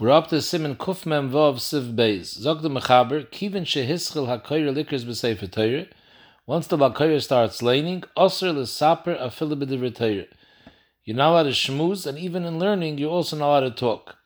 We're up to Vav Siv Beis. Zog the Mechaber, Kivin Shehischel HaKoyer Likers. Once the Balkoyer starts laning, Osir L'Saper Afil B'Divr Torah. You're not allowed to shmooze, and even in learning, you're also not allowed to talk.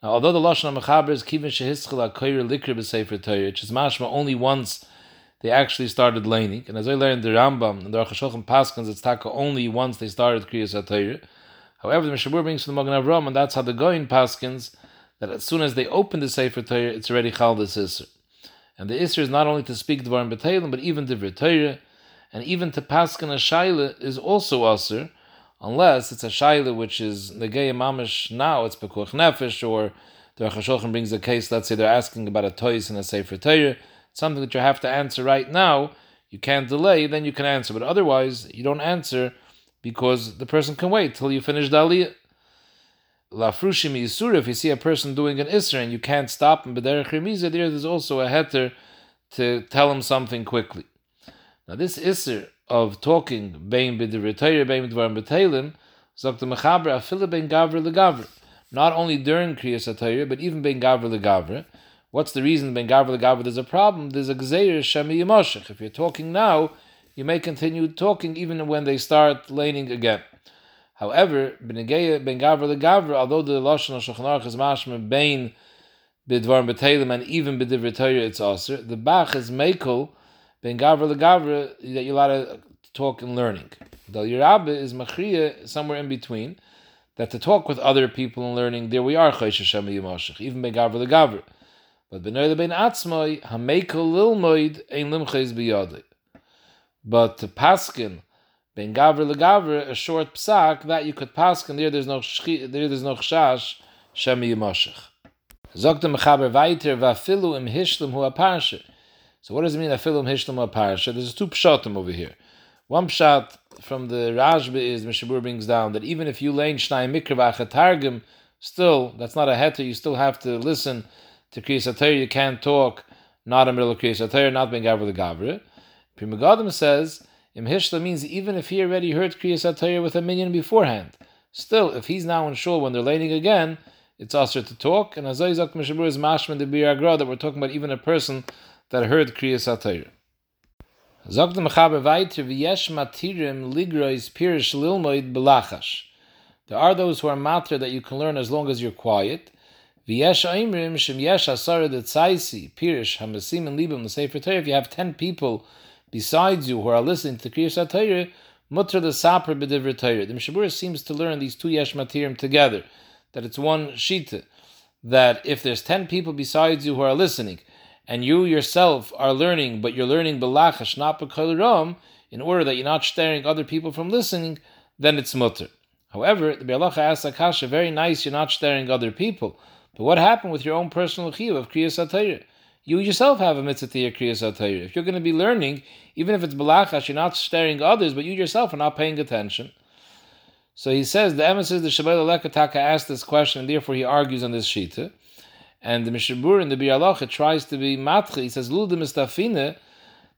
Now, although the Lashon HaMechaber is Kivin Shehischel HaKoyer Likers B'Sefer Torah, which is mashma only once they actually started laning, and as I learned the Rambam and the Aruch HaShulchan Paskins, it's taka only once they started Kriyas HaTorah. However, the Mishabur brings from the Magen Avram, and that's how the Goyin Paskins, that as soon as they open the Sefer Torah, it's already Chal the Isser. And the Isser is not only to speak Dvarim B'Teilim, but even Divir Torah, and even to Paskin a Shaila is also Asr, unless it's a Shaila which is Negei Mamish now, it's Pekuach Nefesh, or the Aruch brings a case, let's say they're asking about a toys in a Sefer Torah, something that you have to answer right now, you can't delay, then you can answer. But otherwise, you don't answer because the person can wait till you finish the aliyah. Lafrushim Yisur, if you see a person doing an Isra and you can't stop him, but there there's also a heter to tell him something quickly. Now, this Isra of talking, Bein B'diritayr, Bein B'dvarim B'teilim, Zok Mechaber, Afila Ben Gavr Legavr. Not only during Kriyas HaTorah, but even Ben Gavr Legavr. What's the reason Ben Gavr Legavr there's a problem? There's a Gzeir Shemi Yimoshech. If you're talking now, you may continue talking even when they start laning again. However, Ben Gavr Legavr, although the Lashon of Shulchan is mashma Bein B'dvarim B'teilim and even B'divrei Torah it's also the Bach is Mekel Ben Gavr Legavr that you're allowed to talk and learning. The Yerabbe is Machriya somewhere in between that to talk with other people and learning, there we are Choshe Shemi Yimoshech, even Ben Gavr Legavr. But B'noi Ben Atzmoi Hamekel Lilmoid Ein Limches B'yodei. But to Paskin Ben Gavr legavr, a short psak that you could pass, and there there's no there there's no chash shemi yimoshech. Zogt dem chaber weiter im hishlim hu aparshe. So what does it mean afilu im hishlim hu aparshe? There's two pshatim over here. One pshat from the Rashba is Mishabur brings down that even if you lein shnai mikra targum, still that's not a heter. You still have to listen to kriyas You can't talk not in the middle of kriyas not ben gavr legavr. Pri says Im Hishla means even if he already heard Kriyas HaTorah with a minyan beforehand. Still, if he's now in shul when they're laning again, it's also to talk. And Azai Zok Mishabur is mashman the Biragra that we're talking about even a person that heard Kriyas HaTorah. Zok the Mechaber weiter, v'yesh matirim ligrois pirish lilmoid belachash. There are those who are matra that you can learn as long as you're quiet. V'yesh aimrim shem yesh asara detzaisi pirish hamasim and libim the Sefer Torah. If you have ten people besides you who are listening to Kriyas HaTorah, mutter the saper b'divrei Torah. The Mishabura seems to learn these two yesh matirim together, that it's one shita, that if there's ten people besides you who are listening, and you yourself are learning, but you're learning belachash, not b'kol in order that you're not staring other people from listening, then it's mutter. However, the Bialacha asks Akasha, very nice, you're not staring other people. But what happened with your own personal chiyuv of Kriyas HaTorah? You yourself have a mitzvah to your kriyas If you're going to be learning, even if it's belachash, you're not staring others, but you yourself are not paying attention. So he says the emissaries the Shabbat Lekataka asked this question, and therefore he argues on this shita. And the Mishabur in the Bialacha tries to be matchi. He says Ludim Mistafine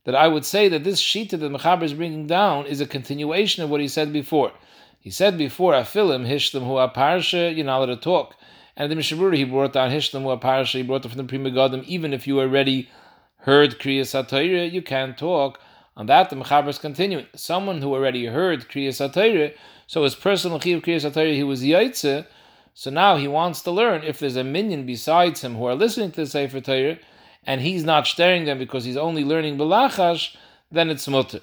that I would say that this shita that Mechaber is bringing down is a continuation of what he said before. He said before, Afilim Hishlim Hu Aparsha, you're not allowed to talk. And the Mishabura, he brought down Hishlam a parasha, he brought it from the Pri Megadim, even if you already heard Kriyas HaTorah, you can't talk. On that, the Mechaber is continuing. Someone who already heard Kriyas HaTorah, so his personal Chiv Kriyas HaTorah, he was Yaitze, so now he wants to learn if there's a minion besides him who are listening to the Sefer Torah, and he's not staring them because he's only learning Belachash, then it's mutter.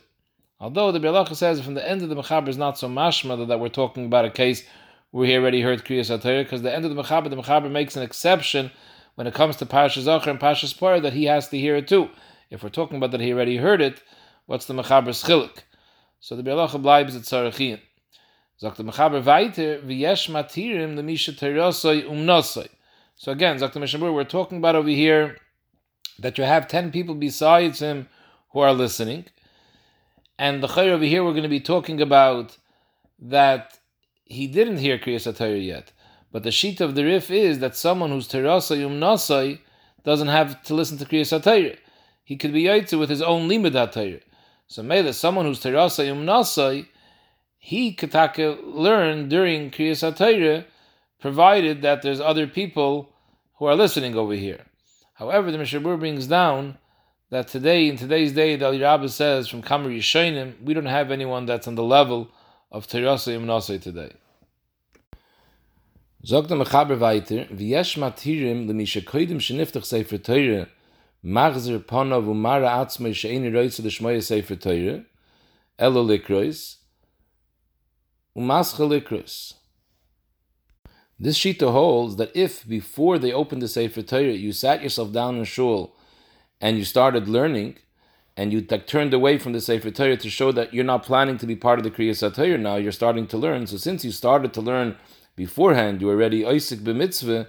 Although the Belacha says from the end of the Mechaber is not so mashma that we're talking about a case we already heard Kriyas HaTorah, because the end of the Mechaber, the Mechaber makes an exception when it comes to Pasha Zachar and Pasha Spar that he has to hear it too. If we're talking about that he already heard it, what's the Mechaber's chilik? So the Bialacha bleibs at Tzarechien. Sagt Mechaber weiter, v'yesh matirim l'misha. So again, Sagt we're talking about over here that you have ten people besides him who are listening. And the Chayr over here, we're going to be talking about that he didn't hear Kriyas HaTorah yet. But the sheet of the Rif is that someone who's Terasa Yum Nasai doesn't have to listen to Kriyas HaTorah. He could be Yaitze with his own Limud HaTorah. So maybe someone who's Terasa Yum Nasai, he could learn during Kriyas HaTorah, provided that there's other people who are listening over here. However, the Mishabur brings down that today, in today's day, the Ali says from Kamar Yishainim, we don't have anyone that's on the level of Terasa Yimnasai today. Weiter, yesh matirim le sefer vu mara de shmoye sefer elo likrois, umascha likrois. This Shita holds that if before they opened the Sefer Torah you sat yourself down in shul and you started learning, and you turned away from the Sefer Torah to show that you're not planning to be part of the Kriyas Torah now, you're starting to learn. So since you started to learn beforehand, you're already Isaac b'mitzvah,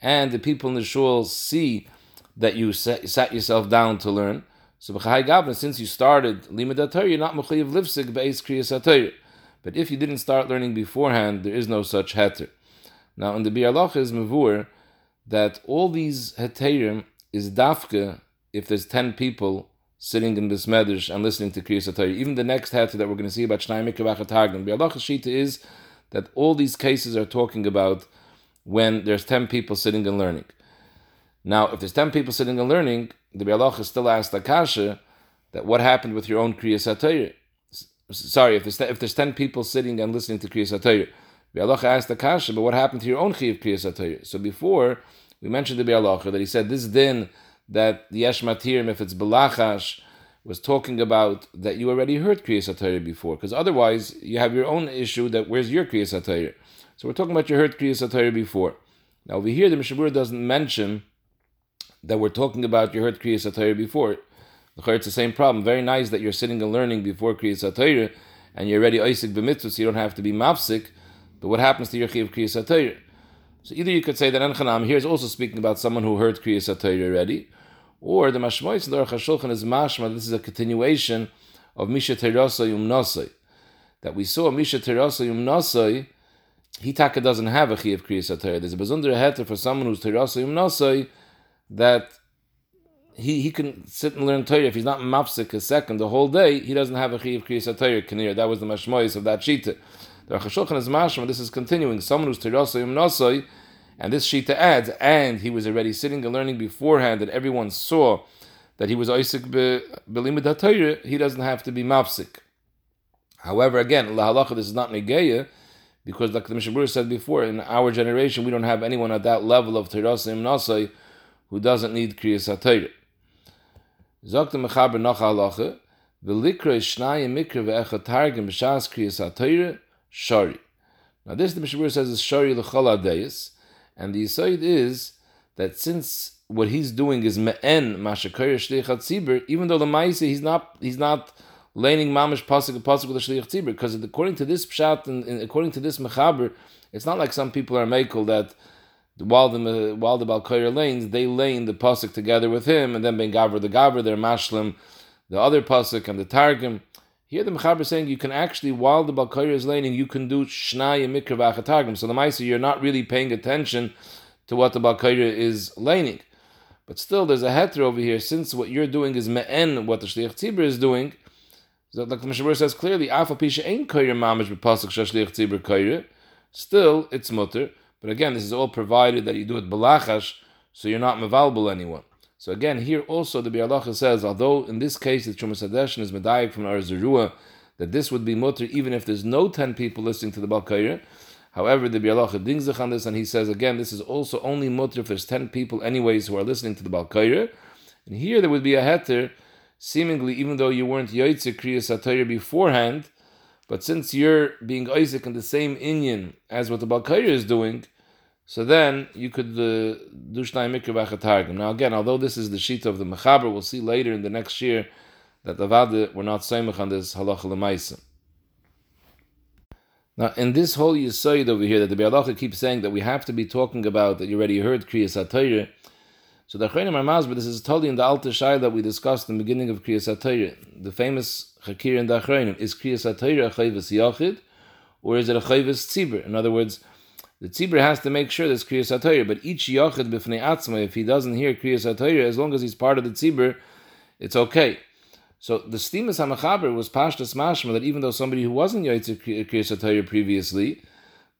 and the people in the shul see that you sat, yourself down to learn. So b'chai gavna, since you started limud Torah, you're not mechayiv livsik be'ez kriyas Torah. But if you didn't start learning beforehand, there is no such heter. Now in the Bialach is mavur that all these heterim is dafke if there's ten people sitting in this medrash and listening to kriyas Torah. Even the next heter that we're going to see about Shnai Mikvah Targum. Bialach shita is that all these cases are talking about when there's 10 people sitting and learning. Now, if there's 10 people sitting and learning, the Bialach still asked Akasha that what happened with your own Kriya Satayr? Sorry, if there's, if there's 10 people sitting and listening to Kriya Satayr, Bialach asked Akasha, but what happened to your own Kriya Kriya So before, we mentioned the Bialach that he said this din that the Yesh Matirim, if it's Belachash, was talking about that you already heard Kriyas HaTorah before, because otherwise you have your own issue that where's your Kriyas HaTorah? So we're talking about you heard Kriyas HaTorah before. Now over here, the Mishabur doesn't mention that we're talking about you heard Kriyas HaTorah before. It's the same problem. Very nice that you're sitting and learning before Kriyas HaTorah, and you're already Isaac b'mitzvah, so you don't have to be mafsik. But what happens to your Chiv Kriyas HaTorah? So either you could say that Enchanam here is also speaking about someone who heard Kriyas HaTorah already, or the Mashmois in the Aruch HaShulchan is mashma, this is a continuation of Misha Terasa Yum Nosai. That we saw Misha Terasa Yum Nosai, Hitaka doesn't have a Chi of Kriyas HaTorah. There's a Bazundra Heter for someone who's Terasa Yum Nosai, that he, he can sit and learn Torah. If he's not mapsik a second the whole day, he doesn't have a Chi of Kriyas HaTorah. That was the Mashmois of that Shita. The is mashma, this is continuing. Someone who's Terasa Yum and this Shita adds, and he was already sitting and learning beforehand, that everyone saw that he was Isaac Belimid he doesn't have to be mafsik. However, again, lahalacha, this is not negeya, because like the Mishabur said before, in our generation, we don't have anyone at that level of Terasim Nasai who doesn't need Kriyas HaTorah. Zok the Mechaber noch halacha, v'likra shnai mikra ve'echa targim b'shas Kriyas HaTorah, shari. Now this, the Mishabur says, is shari l'chol adayis, and the aside is that since what he's doing is me'en mashakir shliach tzibur, even though the ma'ise he's not he's not laning mamish pasuk pasuk with the shliach tzibur, because according to this pshat and, and, according to this mechaber, it's not like some people are makel that while the while the balkoyer lanes they lane the pasuk together with him, and then ben gavra the gavra they're mashlim the other pasuk and the targum. Here the Mechaber is saying you can actually, while the Balkoyer is laning, you can do Shnai and Mikra V'achatagim. So the Maisa, you're not really paying attention to what the Balkoyer is laning. But still, there's a heter over here, since what you're doing is me'en, what the Shliach Tzibur is doing, so like the Mishabur says clearly, Afa Pisha ain't Koyer Mamish B'pasuk Shliach Tzibur Koyer, still, it's mutter. But again, this is all provided that you do it Balachash, so you're not mevalbal anyone. So again, here also the Bialacha says, although in this case the Chumas Hadeshin is medayik from Ohr Zarua, that this would be mutter even if there's no 10 people listening to the Balkaira. However, the Bialacha dingzach on this, and he says again, this is also only mutter if there's 10 people anyways who are listening to the Balkaira. And here there would be a heter, seemingly, even though you weren't Yaitse Kriya Satayr beforehand, but since you're being Isaac in the same Inyan as what the Balkaira is doing, so then you could uh, do Shnai Mikra. Now again, although this is the sheet of the Mechaber, we'll see later in the next year that the Vada were not Saimach on this Halacha Lemaisa. Now, in this whole Yisoid over here, that the Bialacha keeps saying that we have to be talking about that you already heard Kriyas HaTorah, so the Achronim Ramaz, but this is totally in the Alta Shai that we discussed in the beginning of Kriyas HaTorah. The famous Chakir in the Achronim, is Kriyas HaTorah a Chayvus Yachid, or is it a Chayvus Tzibur? In other words, the tzibur has to make sure there's kriyas atayr, but each yochid b'fnei atzma, if he doesn't hear kriyas atayr, as long as he's part of the tzibur, it's okay. So the stimas hamachaber was pashtas mashma that even though somebody who wasn't yaitzer kriyas atayr previously,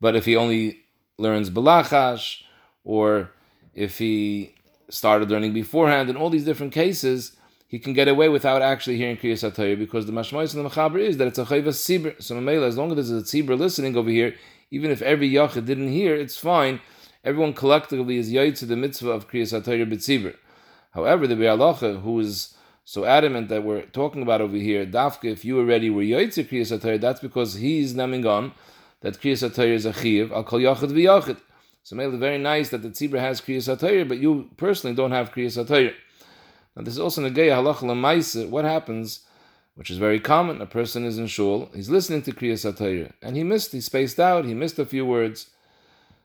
but if he only learns balachash or if he started learning beforehand. In all these different cases, he can get away without actually hearing Kriyas HaTorah because the mashmois and the mechaber is that it's a chayvas tzibur. So Mamela, as long as there's a tzibur listening over here, even if every yachid didn't hear, it's fine. Everyone collectively is yaitz to the mitzvah of Kriyas HaTorah b'tzibur. However, the Be'alacha, who is so adamant that we're talking about over here, Dafka, if you already were yaitz Kriyas HaTorah, that's because he's naming on that Kriyas HaTorah is a al kol yachid v'yachid. So Mamela, very nice that the tzibur has Kriyas HaTorah, but you personally don't have Kriyas HaTorah. Now, this is also negay halach lemaisa. What happens, which is very common, a person is in shul, he's listening to Kriyas HaTorah, and he missed, he spaced out, he missed a few words.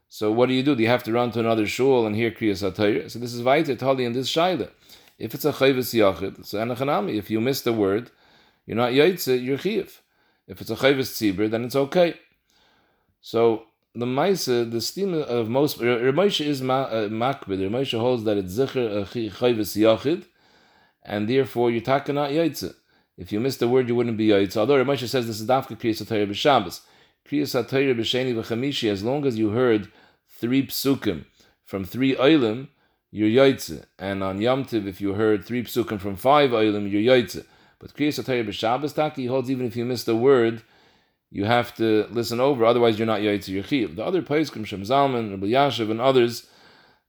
So what do you do? Do you have to run to another shul and hear Kriyas HaTorah? So this is Vaiter Tali in this Shaila. If it's a Chayvus Yachid, so Anachanami, if you missed a word, you're not Yaitze, you're Chiv. If it's a Chayvus Tzibur, then it's okay. So the Maisa, the steam of most, Ramosha is uh, Makbid. Ramosha holds that it's Zikr a Chayvus Yachid, and therefore you're talking not yaitze. If you missed the word, you wouldn't be yaitze. Although Ramosha says this is dafka kriyas atayir b'Shabbos, kriyas atayir b'Sheni v'Chamishi. As long as you heard three psukim from three oilim, you're yaitze. And on Yom Tiv, if you heard three psukim from five oilim, you're yaitze. But kriyas atayir b'Shabbos taki holds even if you missed a word, you have to listen over. Otherwise, you're not yaitze your chiv. The other poskim, Shem Zalman, Rav Elyashiv, and others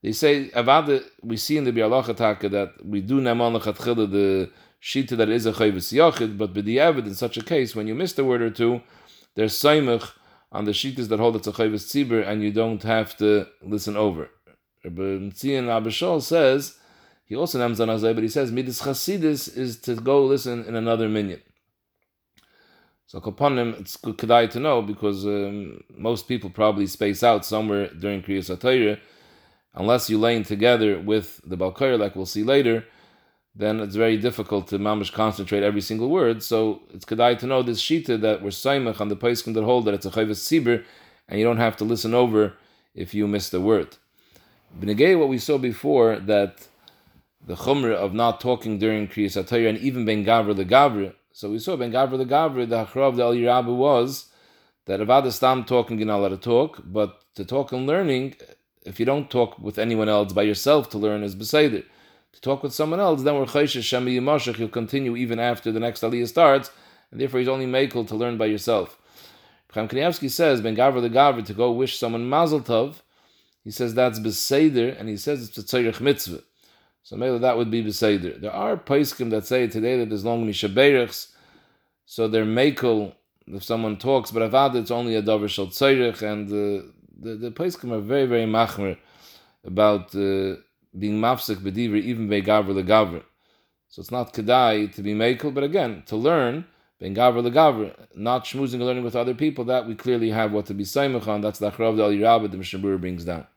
they say avada we see in the bialacha taka that we do neman lechatchila the shita that is a chayvus yachid, but b'diavad in such a case when you miss a word or two, there's saimach on the shitas that hold it's a chayvus tzibur and you don't have to listen over. Rabbi Tzion Abba Shaul says he also names on Azay, but he says midis chasidis is to go listen in another minyan. So Kapanim, it's good to know because um, most people probably space out somewhere during Kriyas HaTorah unless you lay together with the Balkair, like we'll see later, then it's very difficult to mamish concentrate every single word. So it's kedai to know this shita that we're saimach on the paiskim that hold that it's a chayvus sibir, and you don't have to listen over if you miss the word. B'negay, what we saw before that the chumrah of not talking during kriyas atayr and even ben gavra the gavra. So we saw ben gavra the gavra. The hachrav the al yirabu was that about avad stam talking you're not allowed to talk, but to talk and learning if you don't talk with anyone else by yourself to learn is beseder. To talk with someone else, then we're chayshish shemi yimashach. He'll continue even after the next aliyah starts, and therefore he's only makel to learn by yourself. Chaim Kanievsky says ben gavra the gavra to go wish someone mazel tov. He says that's beseder, and he says it's a mitzvah. So maybe that would be beseder. There are paiskim that say today that there's long mishaberichs, so they're makel if someone talks, but avad it's only a davar shel and uh, the the Paiskim are very very machmer about uh, being mafsek bediver even by gaver legaver. So it's not kedai to be makel, but again to learn ben gaver legaver, not schmoozing and learning with other people. That we clearly have what to be saimach. That's the achrav del yirabah the Mishnah brings down.